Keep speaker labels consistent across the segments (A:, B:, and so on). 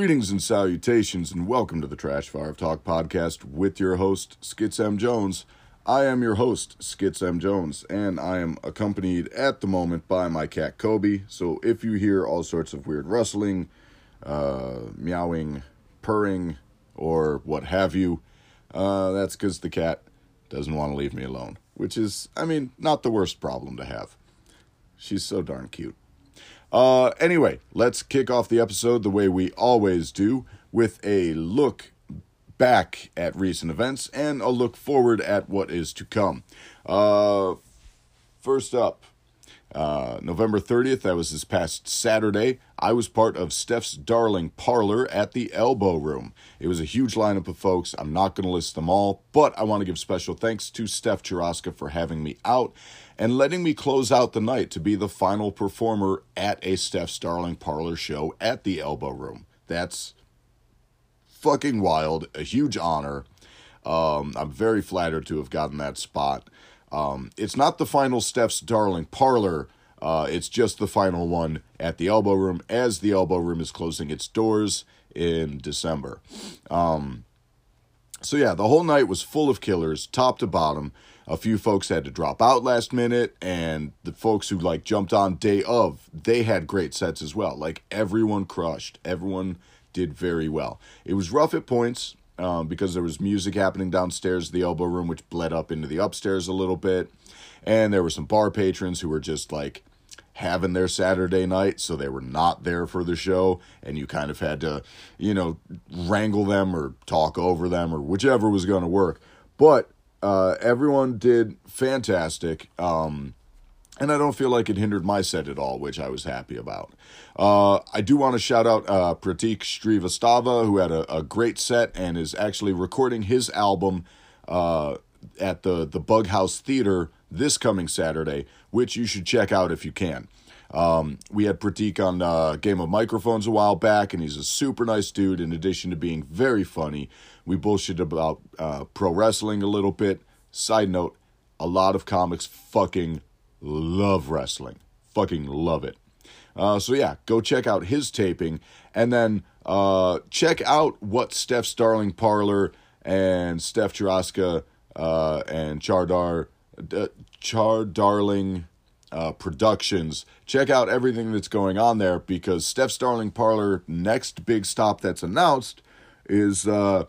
A: Greetings and salutations, and welcome to the Trash Fire of Talk podcast with your host, Skitz M. Jones. I am your host, Skitz M. Jones, and I am accompanied at the moment by my cat Kobe. So if you hear all sorts of weird rustling, uh, meowing, purring, or what have you, uh, that's because the cat doesn't want to leave me alone, which is, I mean, not the worst problem to have. She's so darn cute. Uh, anyway, let's kick off the episode the way we always do with a look back at recent events and a look forward at what is to come. Uh, first up, uh, November 30th, that was this past Saturday. I was part of Steph's Darling Parlor at the Elbow Room. It was a huge lineup of folks. I'm not going to list them all, but I want to give special thanks to Steph Churaska for having me out and letting me close out the night to be the final performer at a Steph Darling Parlor show at the Elbow Room. That's fucking wild, a huge honor. Um, I'm very flattered to have gotten that spot. Um, it's not the final Steph's Darling Parlor. Uh, it's just the final one at the Elbow Room as the Elbow Room is closing its doors in December. Um, so, yeah, the whole night was full of killers, top to bottom. A few folks had to drop out last minute, and the folks who like jumped on day of, they had great sets as well. Like everyone crushed, everyone did very well. It was rough at points um, because there was music happening downstairs, the elbow room, which bled up into the upstairs a little bit, and there were some bar patrons who were just like having their Saturday night, so they were not there for the show, and you kind of had to, you know, wrangle them or talk over them or whichever was going to work. But uh, everyone did fantastic. Um, and I don't feel like it hindered my set at all, which I was happy about. Uh, I do want to shout out uh, Pratik Srivastava, who had a, a, great set and is actually recording his album uh, at the, the Bug House Theater this coming Saturday, which you should check out if you can. Um, we had Pratik on uh, Game of Microphones a while back, and he's a super nice dude. In addition to being very funny, we bullshit about uh, pro wrestling a little bit. Side note: a lot of comics fucking love wrestling, fucking love it. Uh, so yeah, go check out his taping, and then uh, check out what Steph's Darling Parlor and Steph Churaska uh, and Chardar uh, Char Darling uh, Productions. Check out everything that's going on there because Steph's Darling Parlor next big stop that's announced is uh,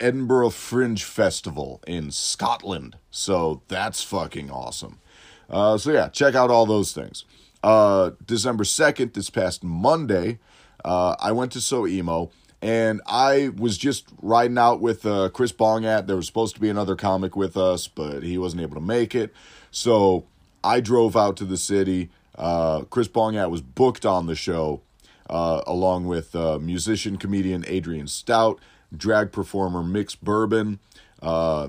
A: Edinburgh Fringe Festival in Scotland. So that's fucking awesome. Uh, so yeah, check out all those things. Uh, December 2nd, this past Monday, uh, I went to So Emo and I was just riding out with uh, Chris Bongat. There was supposed to be another comic with us, but he wasn't able to make it. So I drove out to the city. Uh, Chris Bongat was booked on the show, uh, along with uh, musician comedian Adrian Stout, drag performer Mix Bourbon, uh,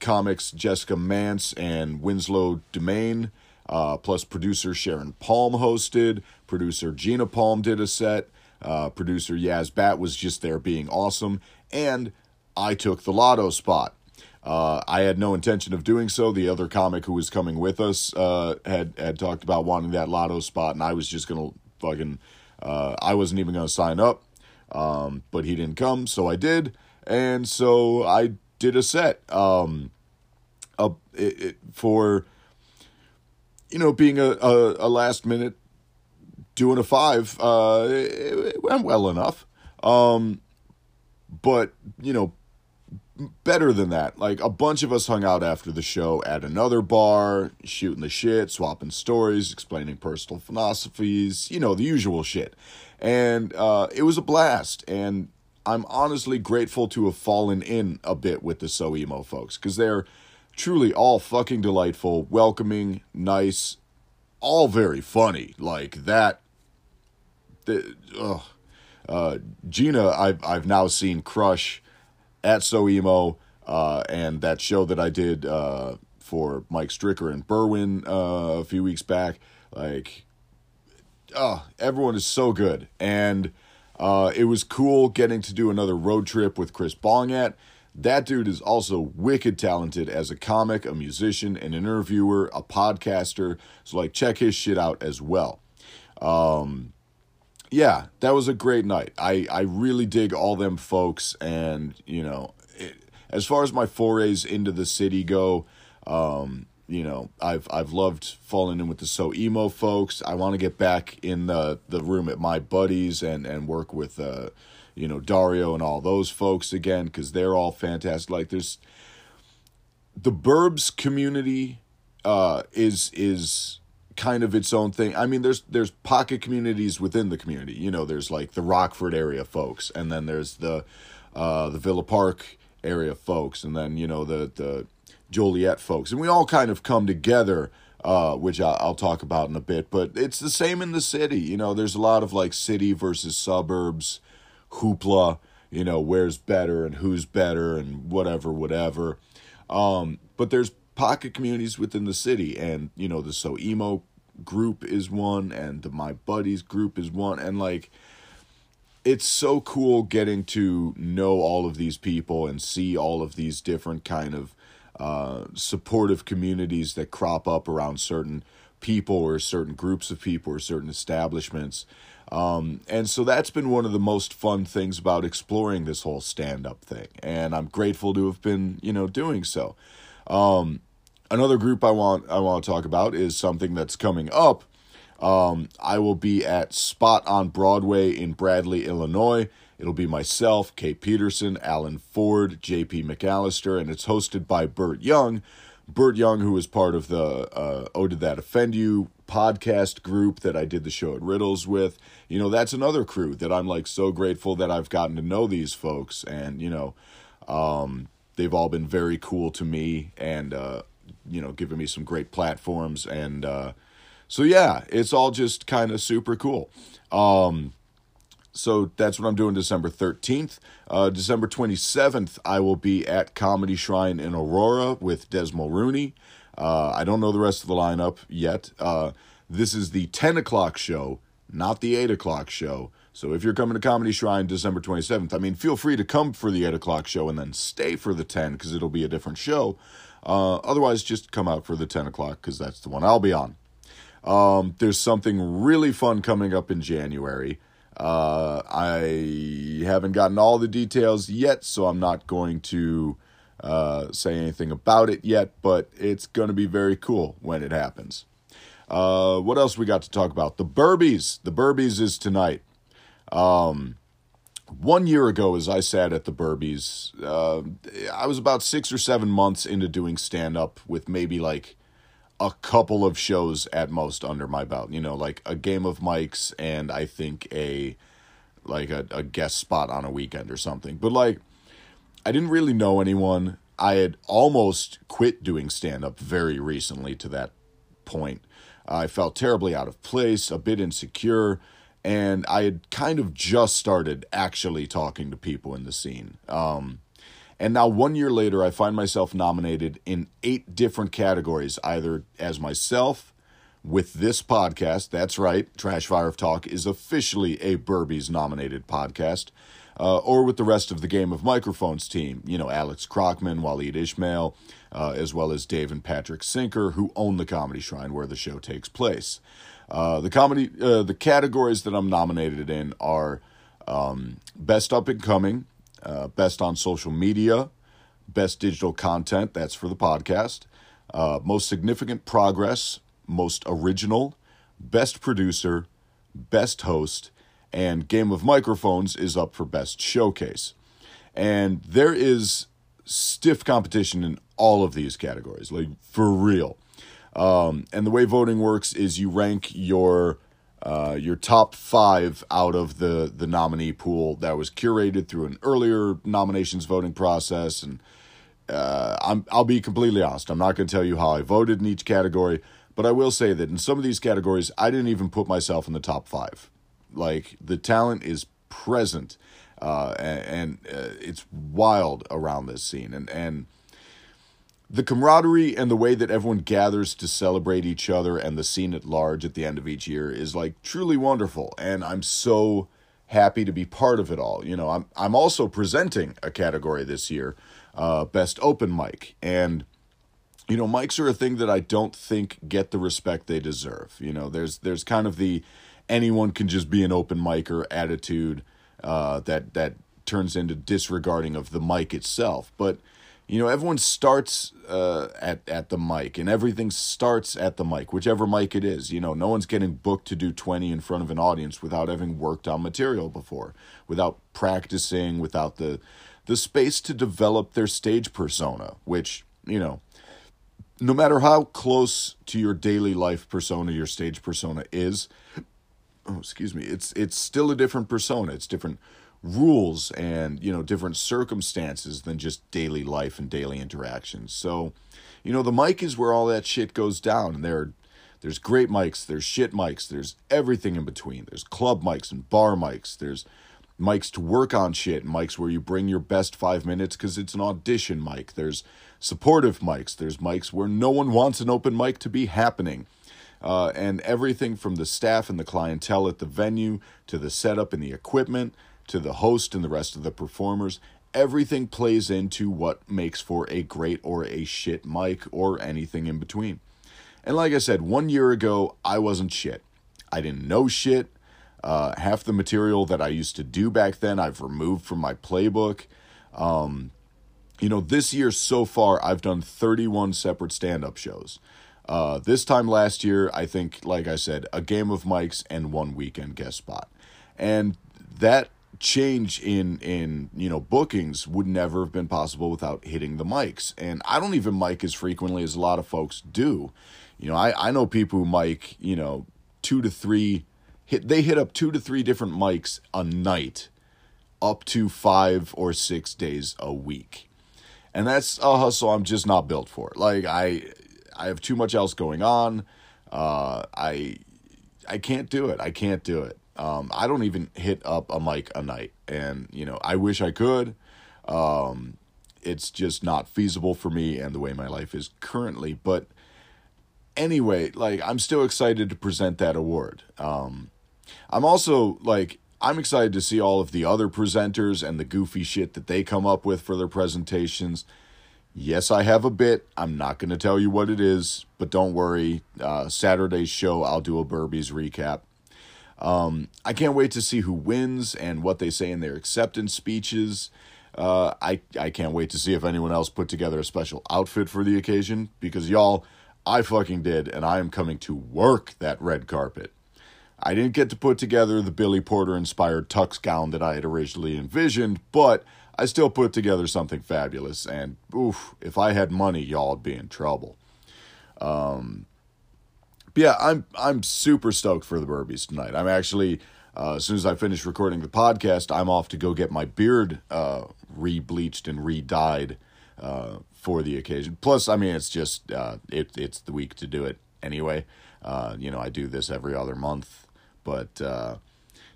A: comics Jessica Mance and Winslow Domain, uh, plus producer Sharon Palm hosted. Producer Gina Palm did a set. Uh, producer Yaz Bat was just there being awesome. And I took the lotto spot. Uh, I had no intention of doing so. The other comic who was coming with us uh, had had talked about wanting that lotto spot, and I was just gonna fucking. Uh, I wasn't even gonna sign up, um, but he didn't come, so I did, and so I did a set. Um, a, it, it, for you know being a, a, a, last minute doing a five, uh, it, it went well enough. Um, but you know better than that. Like a bunch of us hung out after the show at another bar, shooting the shit, swapping stories, explaining personal philosophies, you know, the usual shit. And uh, it was a blast. And I'm honestly grateful to have fallen in a bit with the So Emo folks because they're truly all fucking delightful, welcoming, nice, all very funny. Like that. The. Uh, Gina, I've I've now seen crush at So Emo, uh, and that show that I did uh, for Mike Stricker and Berwyn uh, a few weeks back. Like, oh, everyone is so good, and uh, it was cool getting to do another road trip with Chris Bongat. That dude is also wicked talented as a comic, a musician, an interviewer, a podcaster. So like, check his shit out as well. Um, yeah, that was a great night. I, I really dig all them folks, and you know, it, as far as my forays into the city go, um, you know, I've I've loved falling in with the so emo folks. I want to get back in the the room at my buddies and and work with uh, you know, Dario and all those folks again because they're all fantastic. Like there's the Burbs community uh, is is kind of its own thing. I mean, there's there's pocket communities within the community. You know, there's like the Rockford area folks, and then there's the uh, the Villa Park area folks, and then you know the the Joliet folks, and we all kind of come together. Uh, which I'll, I'll talk about in a bit, but it's the same in the city. You know, there's a lot of like city versus suburbs hoopla. You know, where's better and who's better and whatever, whatever. Um, but there's pocket communities within the city, and you know, the So Emo group is one, and the My Buddies group is one, and like it's so cool getting to know all of these people and see all of these different kind of uh, supportive communities that crop up around certain people or certain groups of people or certain establishments. Um, and so that's been one of the most fun things about exploring this whole stand up thing. And I'm grateful to have been, you know, doing so. Um, another group I want I want to talk about is something that's coming up. Um, I will be at Spot on Broadway in Bradley, Illinois. It'll be myself, Kate Peterson, Alan Ford, JP McAllister, and it's hosted by Burt Young. Burt Young, who was part of the uh, Oh Did That Offend You podcast group that I did the show at Riddles with. You know, that's another crew that I'm like so grateful that I've gotten to know these folks. And, you know, um, they've all been very cool to me and, uh, you know, giving me some great platforms. And uh, so, yeah, it's all just kind of super cool. Um, so that's what I'm doing December 13th. Uh, December 27th, I will be at Comedy Shrine in Aurora with Des Mulrooney. Uh, I don't know the rest of the lineup yet. Uh, this is the 10 o'clock show, not the 8 o'clock show. So if you're coming to Comedy Shrine December 27th, I mean, feel free to come for the 8 o'clock show and then stay for the 10 because it'll be a different show. Uh, otherwise, just come out for the 10 o'clock because that's the one I'll be on. Um, there's something really fun coming up in January. Uh, I haven't gotten all the details yet, so I'm not going to uh, say anything about it yet, but it's going to be very cool when it happens. Uh, what else we got to talk about? The Burbies. The Burbies is tonight. Um, one year ago, as I sat at the Burbies, uh, I was about six or seven months into doing stand up with maybe like a couple of shows at most under my belt. You know, like a game of mics and I think a like a, a guest spot on a weekend or something. But like I didn't really know anyone. I had almost quit doing stand up very recently to that point. I felt terribly out of place, a bit insecure, and I had kind of just started actually talking to people in the scene. Um, and now, one year later, I find myself nominated in eight different categories, either as myself, with this podcast. That's right, Trash Fire of Talk is officially a Burbies nominated podcast. Uh, or with the rest of the Game of Microphones team, you know, Alex Crockman, Waleed Ismail, uh, as well as Dave and Patrick Sinker, who own the Comedy Shrine where the show takes place. Uh, the comedy, uh, the categories that I'm nominated in are um, Best Up and Coming, uh, best on social media, best digital content, that's for the podcast, uh, most significant progress, most original, best producer, best host, and Game of Microphones is up for best showcase. And there is stiff competition in all of these categories, like for real. Um, and the way voting works is you rank your uh, your top five out of the the nominee pool that was curated through an earlier nominations voting process. And uh, I'm I'll be completely honest. I'm not going to tell you how I voted in each category, but I will say that in some of these categories, I didn't even put myself in the top five. Like the talent is present, uh, and, and uh, it's wild around this scene, and and the camaraderie and the way that everyone gathers to celebrate each other and the scene at large at the end of each year is like truly wonderful and i'm so happy to be part of it all you know i'm i'm also presenting a category this year uh, best open mic and you know mics are a thing that i don't think get the respect they deserve you know there's there's kind of the anyone can just be an open micer attitude uh, that that turns into disregarding of the mic itself. But you know, everyone starts uh, at at the mic, and everything starts at the mic, whichever mic it is. You know, no one's getting booked to do twenty in front of an audience without having worked on material before, without practicing, without the the space to develop their stage persona, which you know no matter how close to your daily life persona your stage persona is oh excuse me it's it's still a different persona it's different rules and you know different circumstances than just daily life and daily interactions so you know the mic is where all that shit goes down and there there's great mics there's shit mics there's everything in between there's club mics and bar mics there's mics to work on shit and mics where you bring your best five minutes because it's an audition mic there's supportive mics. There's mics where no one wants an open mic to be happening. Uh, and everything from the staff and the clientele at the venue to the setup and the equipment to the host and the rest of the performers, everything plays into what makes for a great or a shit mic or anything in between. And like I said, one year ago, I wasn't shit. I didn't know shit. Uh, half the material that I used to do back then, I've removed from my playbook. Um, you know, this year so far, I've done 31 separate stand up shows. Uh, this time last year, I think, like I said, a game of mics and one weekend guest spot. And that change in in you know bookings would never have been possible without hitting the mics and i don't even mic as frequently as a lot of folks do you know i i know people who mic you know two to three hit they hit up two to three different mics a night up to five or six days a week and that's a hustle I'm just not built for. Like I, I have too much else going on. Uh, I, I can't do it. I can't do it. Um, I don't even hit up a mic a night, and you know I wish I could. Um, it's just not feasible for me and the way my life is currently. But anyway, like I'm still excited to present that award. Um, I'm also like I'm excited to see all of the other presenters and the goofy shit that they come up with for their presentations. Yes, I have a bit. I'm not going to tell you what it is, but don't worry. Uh, Saturday's show, I'll do a Burbies recap. Um, I can't wait to see who wins and what they say in their acceptance speeches. Uh, I, I can't wait to see if anyone else put together a special outfit for the occasion because y'all, I fucking did, and I am coming to work that red carpet. I didn't get to put together the Billy Porter inspired tux gown that I had originally envisioned, but I still put together something fabulous. And oof, if I had money, y'all'd be in trouble. Um, yeah, I'm I'm super stoked for the Burbies tonight. I'm actually uh, as soon as I finish recording the podcast, I'm off to go get my beard uh, re-bleached and re-dyed uh, for the occasion. Plus, I mean, it's just uh, it it's the week to do it anyway. Uh, you know, I do this every other month but uh,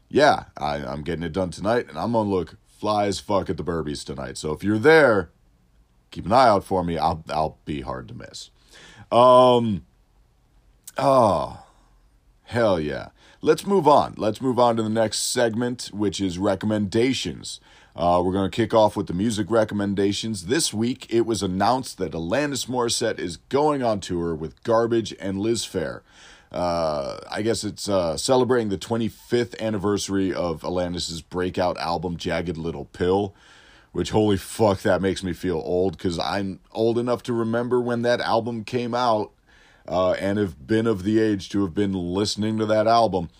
A: yeah, I, I'm getting it done tonight, and I'm gonna look fly as fuck at the Burbies tonight. So if you're there, keep an eye out for me. I'll I'll be hard to miss. Um. Oh, hell yeah. Let's move on. Let's move on to the next segment, which is recommendations. Uh, we're going to kick off with the music recommendations. This week, it was announced that Alanis Morissette is going on tour with Garbage and Liz Phair. uh, I guess it's uh, celebrating the 25th anniversary of Alanis's breakout album Jagged Little Pill, which holy fuck that makes me feel old because I'm old enough to remember when that album came out uh, and have been of the age to have been listening to that album.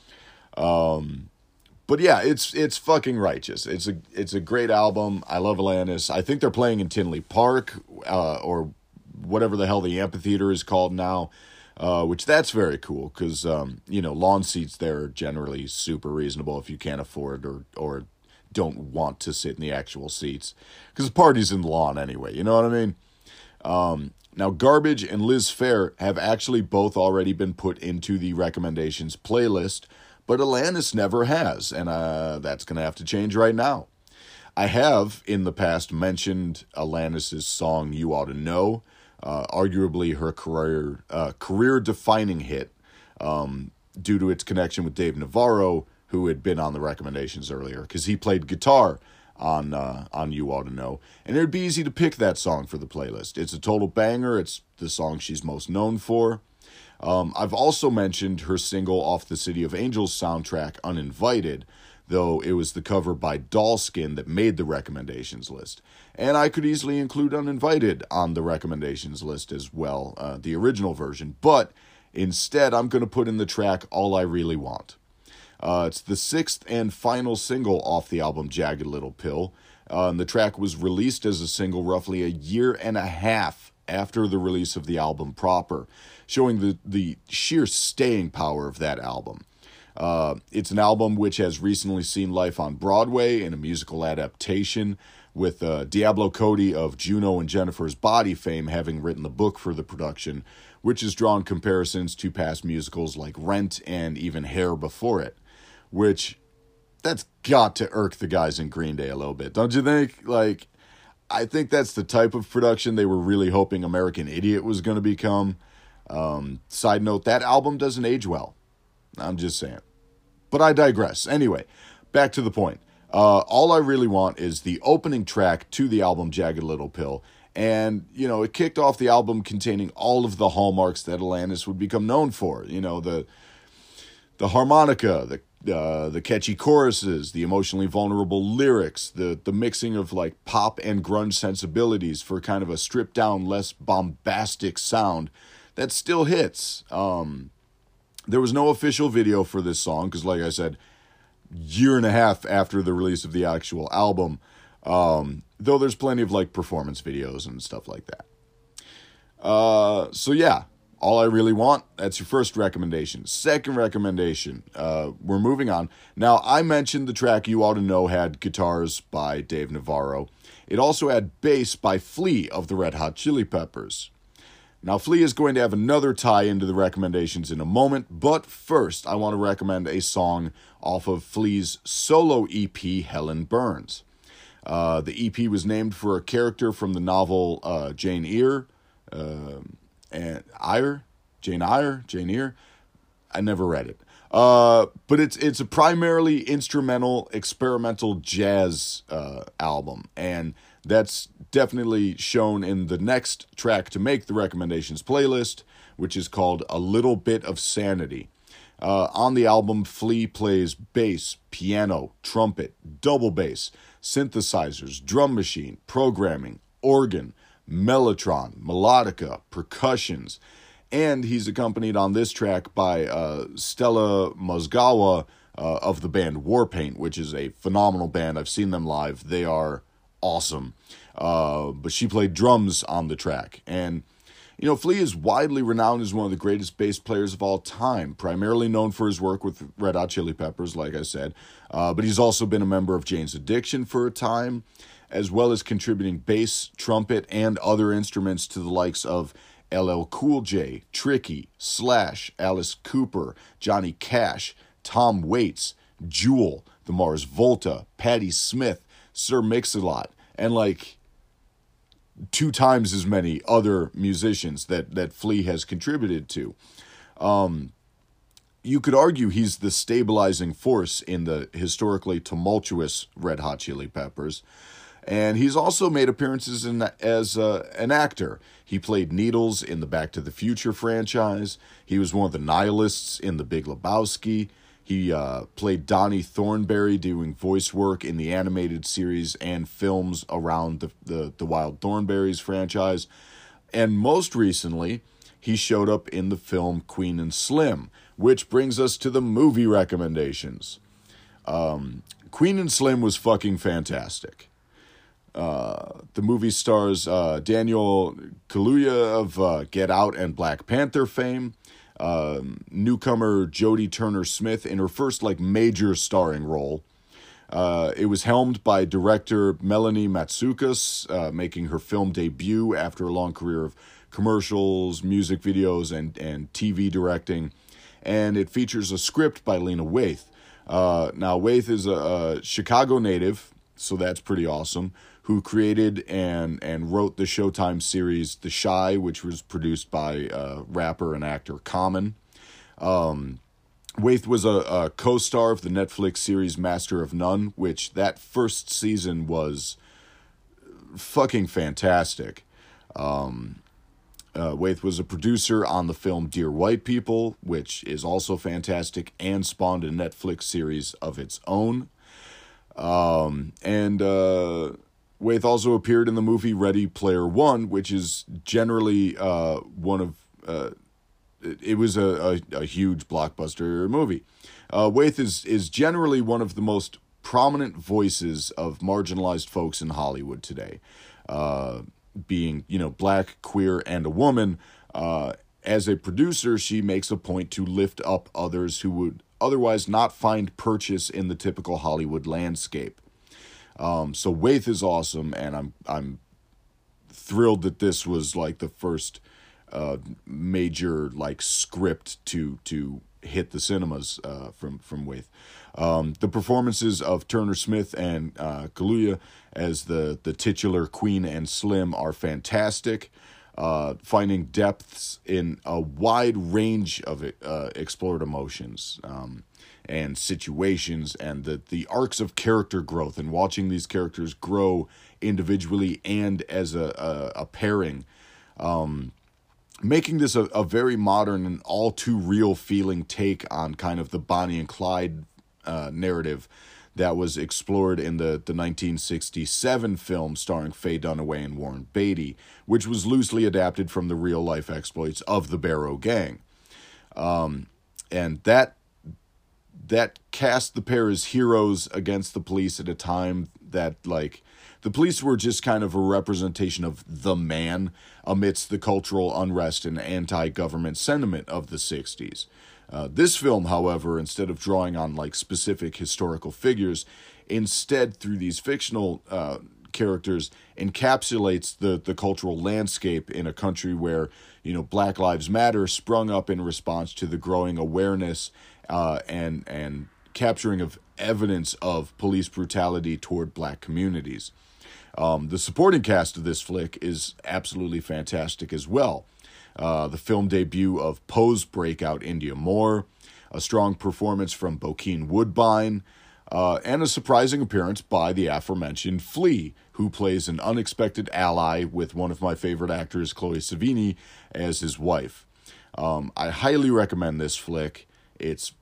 A: Um, but yeah, it's it's fucking righteous. It's a it's a great album. I love Alanis. I think they're playing in Tinley Park uh, or whatever the hell the amphitheater is called now uh, which that's very cool because um, you know lawn seats there are generally super reasonable if you can't afford or or don't want to sit in the actual seats because the party's in the lawn anyway. You know what I mean? Um, now, Garbage and Liz Phair have actually both already been put into the recommendations playlist, but Alanis never has, and uh, that's going to have to change right now. I have in the past mentioned Alanis's song "You Ought to Know." uh, arguably her career uh, career defining hit um, due to its connection with Dave Navarro, who had been on the recommendations earlier, because he played guitar on uh, on You Ought to Know, and it'd be easy to pick that song for the playlist. It's a total banger. It's the song she's most known for. Um, I've also mentioned her single off the City of Angels soundtrack, Uninvited, though it was the cover by Dollskin that made the recommendations list. And I could easily include Uninvited on the recommendations list as well, uh, the original version. But instead, I'm going to put in the track All I Really Want. Uh, it's the sixth and final single off the album Jagged Little Pill. Uh, the track was released as a single roughly a year and a half after the release of the album proper, showing the, the sheer staying power of that album. Uh, it's an album which has recently seen life on Broadway in a musical adaptation, with uh, Diablo Cody of Juno and Jennifer's Body fame having written the book for the production, which has drawn comparisons to past musicals like Rent and even Hair before it, which that's got to irk the guys in Green Day a little bit, don't you think? Like, I think that's the type of production they were really hoping American Idiot was going to become. Um, side note, that album doesn't age well. I'm just saying. But I digress. Anyway, back to the point. Uh, all I really want is the opening track to the album Jagged Little Pill. And, you know, it kicked off the album containing all of the hallmarks that Alanis would become known for. You know, the the harmonica, the uh, the catchy choruses, the emotionally vulnerable lyrics, the the mixing of like pop and grunge sensibilities for kind of a stripped down, less bombastic sound that still hits. Um, there was no official video for this song because, like I said, year and a half after the release of the actual album. Um, though there's plenty of like performance videos and stuff like that. Uh, so yeah, all I really want. That's your first recommendation. Second recommendation. Uh, we're moving on. Now, I mentioned the track you ought to know had guitars by Dave Navarro. It also had bass by Flea of the Red Hot Chili Peppers. Now, Flea is going to have another tie into the recommendations in a moment, but first, I want to recommend a song off of Flea's solo EP, Helen Burns. Uh, the EP was named for a character from the novel uh, Jane Eyre. Uh, and Eyre, Jane Eyre, Jane Eyre. I never read it. Uh, but it's it's a primarily instrumental experimental jazz uh, album, and that's definitely shown in the next track to make the recommendations playlist, which is called "A Little Bit of Sanity." Uh, on the album, Flea plays bass, piano, trumpet, double bass, synthesizers, drum machine, programming, organ, mellotron, melodica, percussions, and he's accompanied on this track by uh, Stella Mozgawa uh, of the band Warpaint, which is a phenomenal band. I've seen them live; they are awesome. Uh, but she played drums on the track, and you know, Flea is widely renowned as one of the greatest bass players of all time, primarily known for his work with Red Hot Chili Peppers, like I said. Uh, but he's also been a member of Jane's Addiction for a time as well as contributing bass, trumpet, and other instruments to the likes of LL Cool J, Tricky, Slash, Alice Cooper, Johnny Cash, Tom Waits, Jewel, the Mars Volta, Patti Smith, Sir Mix-a-Lot, and like two times as many other musicians that that Flea has contributed to. Um, you could argue he's the stabilizing force in the historically tumultuous Red Hot Chili Peppers. And he's also made appearances in, as uh, an actor. He played Needles in the Back to the Future franchise. He was one of the nihilists in The Big Lebowski. He uh, played Donnie Thornberry doing voice work in the animated series and films around the, the, the Wild Thornberries franchise. And most recently, he showed up in the film Queen and Slim, which brings us to the movie recommendations. Um, Queen and Slim was fucking fantastic. Uh, the movie stars uh, Daniel Kaluuya of uh, Get Out and Black Panther fame. Um, newcomer Jodie Turner Smith in her first like major starring role. Uh, it was helmed by director Melina Matsoukas, uh, making her film debut after a long career of commercials, music videos, and, and TV directing. And it features a script by Lena Waithe. Uh, now, Waithe is a, a Chicago native, so that's pretty awesome who created and and wrote the Showtime series The Chi, which was produced by uh, rapper and actor Common. Um, Waithe was a, a, co-star of the Netflix series Master of None, which that first season was fucking fantastic. Um, Uh, Waithe was a producer on the film Dear White People, which is also fantastic and spawned a Netflix series of its own. Um, and uh, Waithe also appeared in the movie Ready Player One, which is generally uh, one of uh, it, it was a, a, a, huge blockbuster movie. Uh, Waithe is is generally one of the most prominent voices of marginalized folks in Hollywood today, uh, being you know black, queer, and a woman. Uh, as a producer, she makes a point to lift up others who would otherwise not find purchase in the typical Hollywood landscape. Um, so Waithe is awesome, and I'm I'm thrilled that this was like the first uh, major like script to to hit the cinemas uh, from from Waithe. Um, the performances of Turner Smith and uh, Kaluuya as the the titular Queen and Slim are fantastic. Uh, finding depths in a wide range of uh, explored emotions um, and situations, and the the arcs of character growth, and watching these characters grow individually and as a a, a pairing. Um, making this a, a very modern and all too real feeling take on kind of the Bonnie and Clyde uh, narrative that was explored in the, the 1967 film starring Faye Dunaway and Warren Beatty, which was loosely adapted from the real life exploits of the Barrow Gang. Um, and that that cast the pair as heroes against the police at a time that like the police were just kind of a representation of the man amidst the cultural unrest and anti government sentiment of the 60s. Uh, this film, however, instead of drawing on like specific historical figures, instead through these fictional uh, characters encapsulates the the cultural landscape in a country where you know Black Lives Matter sprung up in response to the growing awareness uh, and and capturing of evidence of police brutality toward black communities. Um, the supporting cast of this flick is absolutely fantastic as well. Uh, the film debut of Pose breakout Indya Moore, a strong performance from Bokeem Woodbine, uh, and a surprising appearance by the aforementioned Flea, who plays an unexpected ally with one of my favorite actors, Chloe Sevigny, as his wife. Um, I highly recommend this flick. It's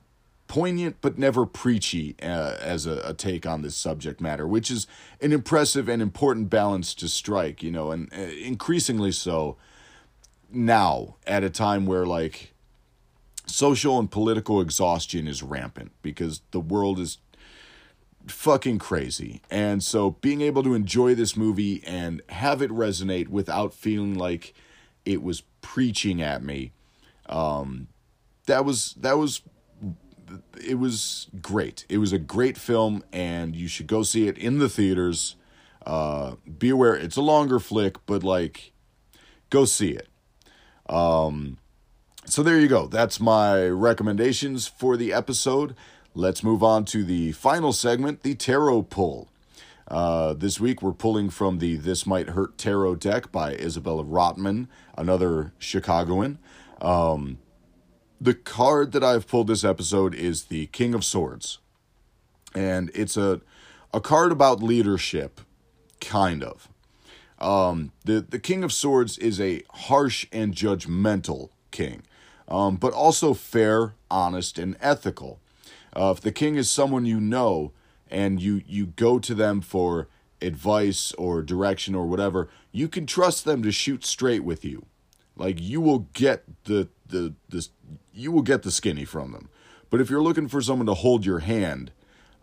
A: poignant but never preachy uh, as a, a, take on this subject matter, which is an impressive and important balance to strike, you know, and uh, increasingly so now at a time where like social and political exhaustion is rampant because the world is fucking crazy. And so being able to enjoy this movie and have it resonate without feeling like it was preaching at me um that was that was it was great. It was a great film, and you should go see it in the theaters. Uh, be aware it's a longer flick, but like, go see it. Um, so there you go. That's my recommendations for the episode. Let's move on to the final segment, the tarot pull. Uh, this week we're pulling from the This Might Hurt Tarot deck by Isabella Rotman, another Chicagoan. Um, the card that I've pulled this episode is the King of Swords. And it's a a card about leadership, kind of. Um, the the King of Swords is a harsh and judgmental king, um, but also fair, honest, and ethical. Uh, if the king is someone you know and you you go to them for advice or direction or whatever, you can trust them to shoot straight with you. Like you will get the the this you will get the skinny from them. But if you're looking for someone to hold your hand,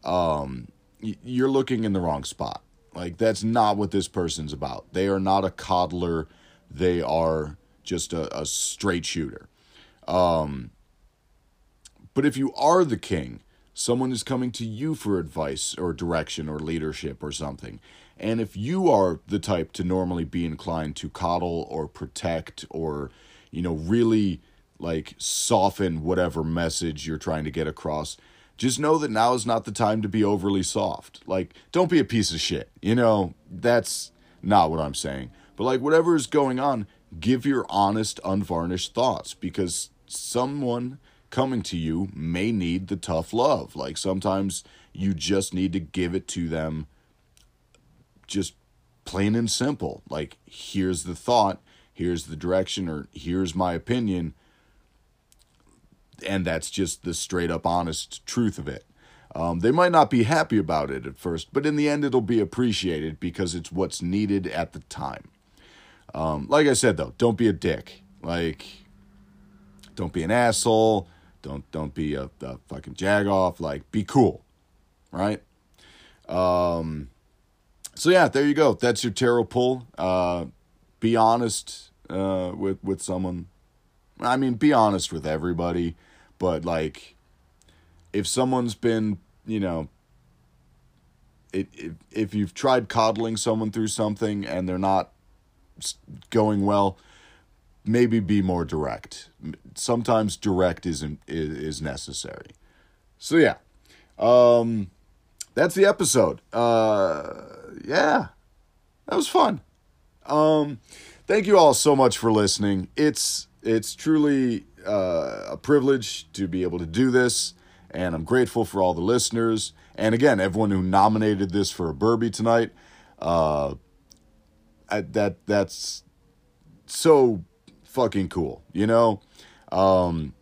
A: um, you're looking in the wrong spot. Like that's not what this person's about. They are not a coddler. They are just a, a straight shooter. Um, but if you are the king, someone is coming to you for advice or direction or leadership or something. And if you are the type to normally be inclined to coddle or protect or, you know, really like soften whatever message you're trying to get across. Just know that now is not the time to be overly soft. Like, don't be a piece of shit. You know, that's not what I'm saying. But like, whatever is going on, give your honest, unvarnished thoughts because someone coming to you may need the tough love. Like, sometimes you just need to give it to them just plain and simple. Like, here's the thought here's the direction, or here's my opinion. And that's just the straight up honest truth of it. Um, they might not be happy about it at first, but in the end, it'll be appreciated because it's what's needed at the time. Um, like I said, though, don't be a dick. Like, don't be an asshole. Don't don't be a, a fucking jagoff. Like, be cool, right? Um, so yeah, there you go. That's your tarot pull. Uh, be honest uh, with with someone. I mean, be honest with everybody, but like, if someone's been you know, it, if, if you've tried coddling someone through something and they're not going well, maybe be more direct. Sometimes direct is is necessary. So yeah, um, that's the episode. Uh, yeah, that was fun. Um, thank you all so much for listening. It's it's truly uh, a privilege to be able to do this and I'm grateful for all the listeners. And again, everyone who nominated this for a Burby tonight. Uh, I, that that's so fucking cool, you know. Um,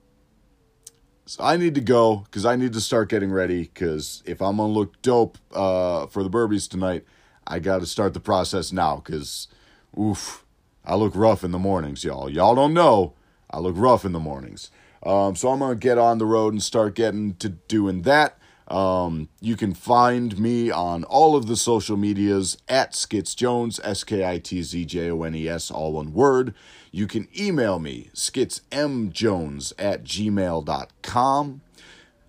A: so I need to go because I need to start getting ready. Because if I'm gonna look dope uh, for the Burbies tonight, I got to start the process now. Because, oof, I look rough in the mornings, y'all. Y'all don't know I look rough in the mornings. Um, so I'm going to get on the road and start getting to doing that. Um, you can find me on all of the social medias at Skitz Jones, S K I T Z J O N E S, all one word. You can email me, skitzmjones at gmail.com.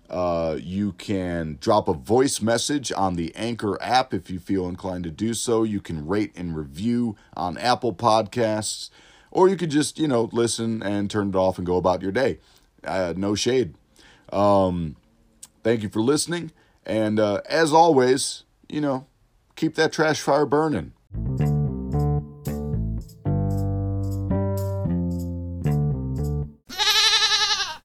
A: Uh, you can drop a voice message on the Anchor app if you feel inclined to do so. You can rate and review on Apple Podcasts, or you could just, you know, listen and turn it off and go about your day. Uh, no shade. Um, thank you for listening. And uh, as always, you know, keep that trash fire burning.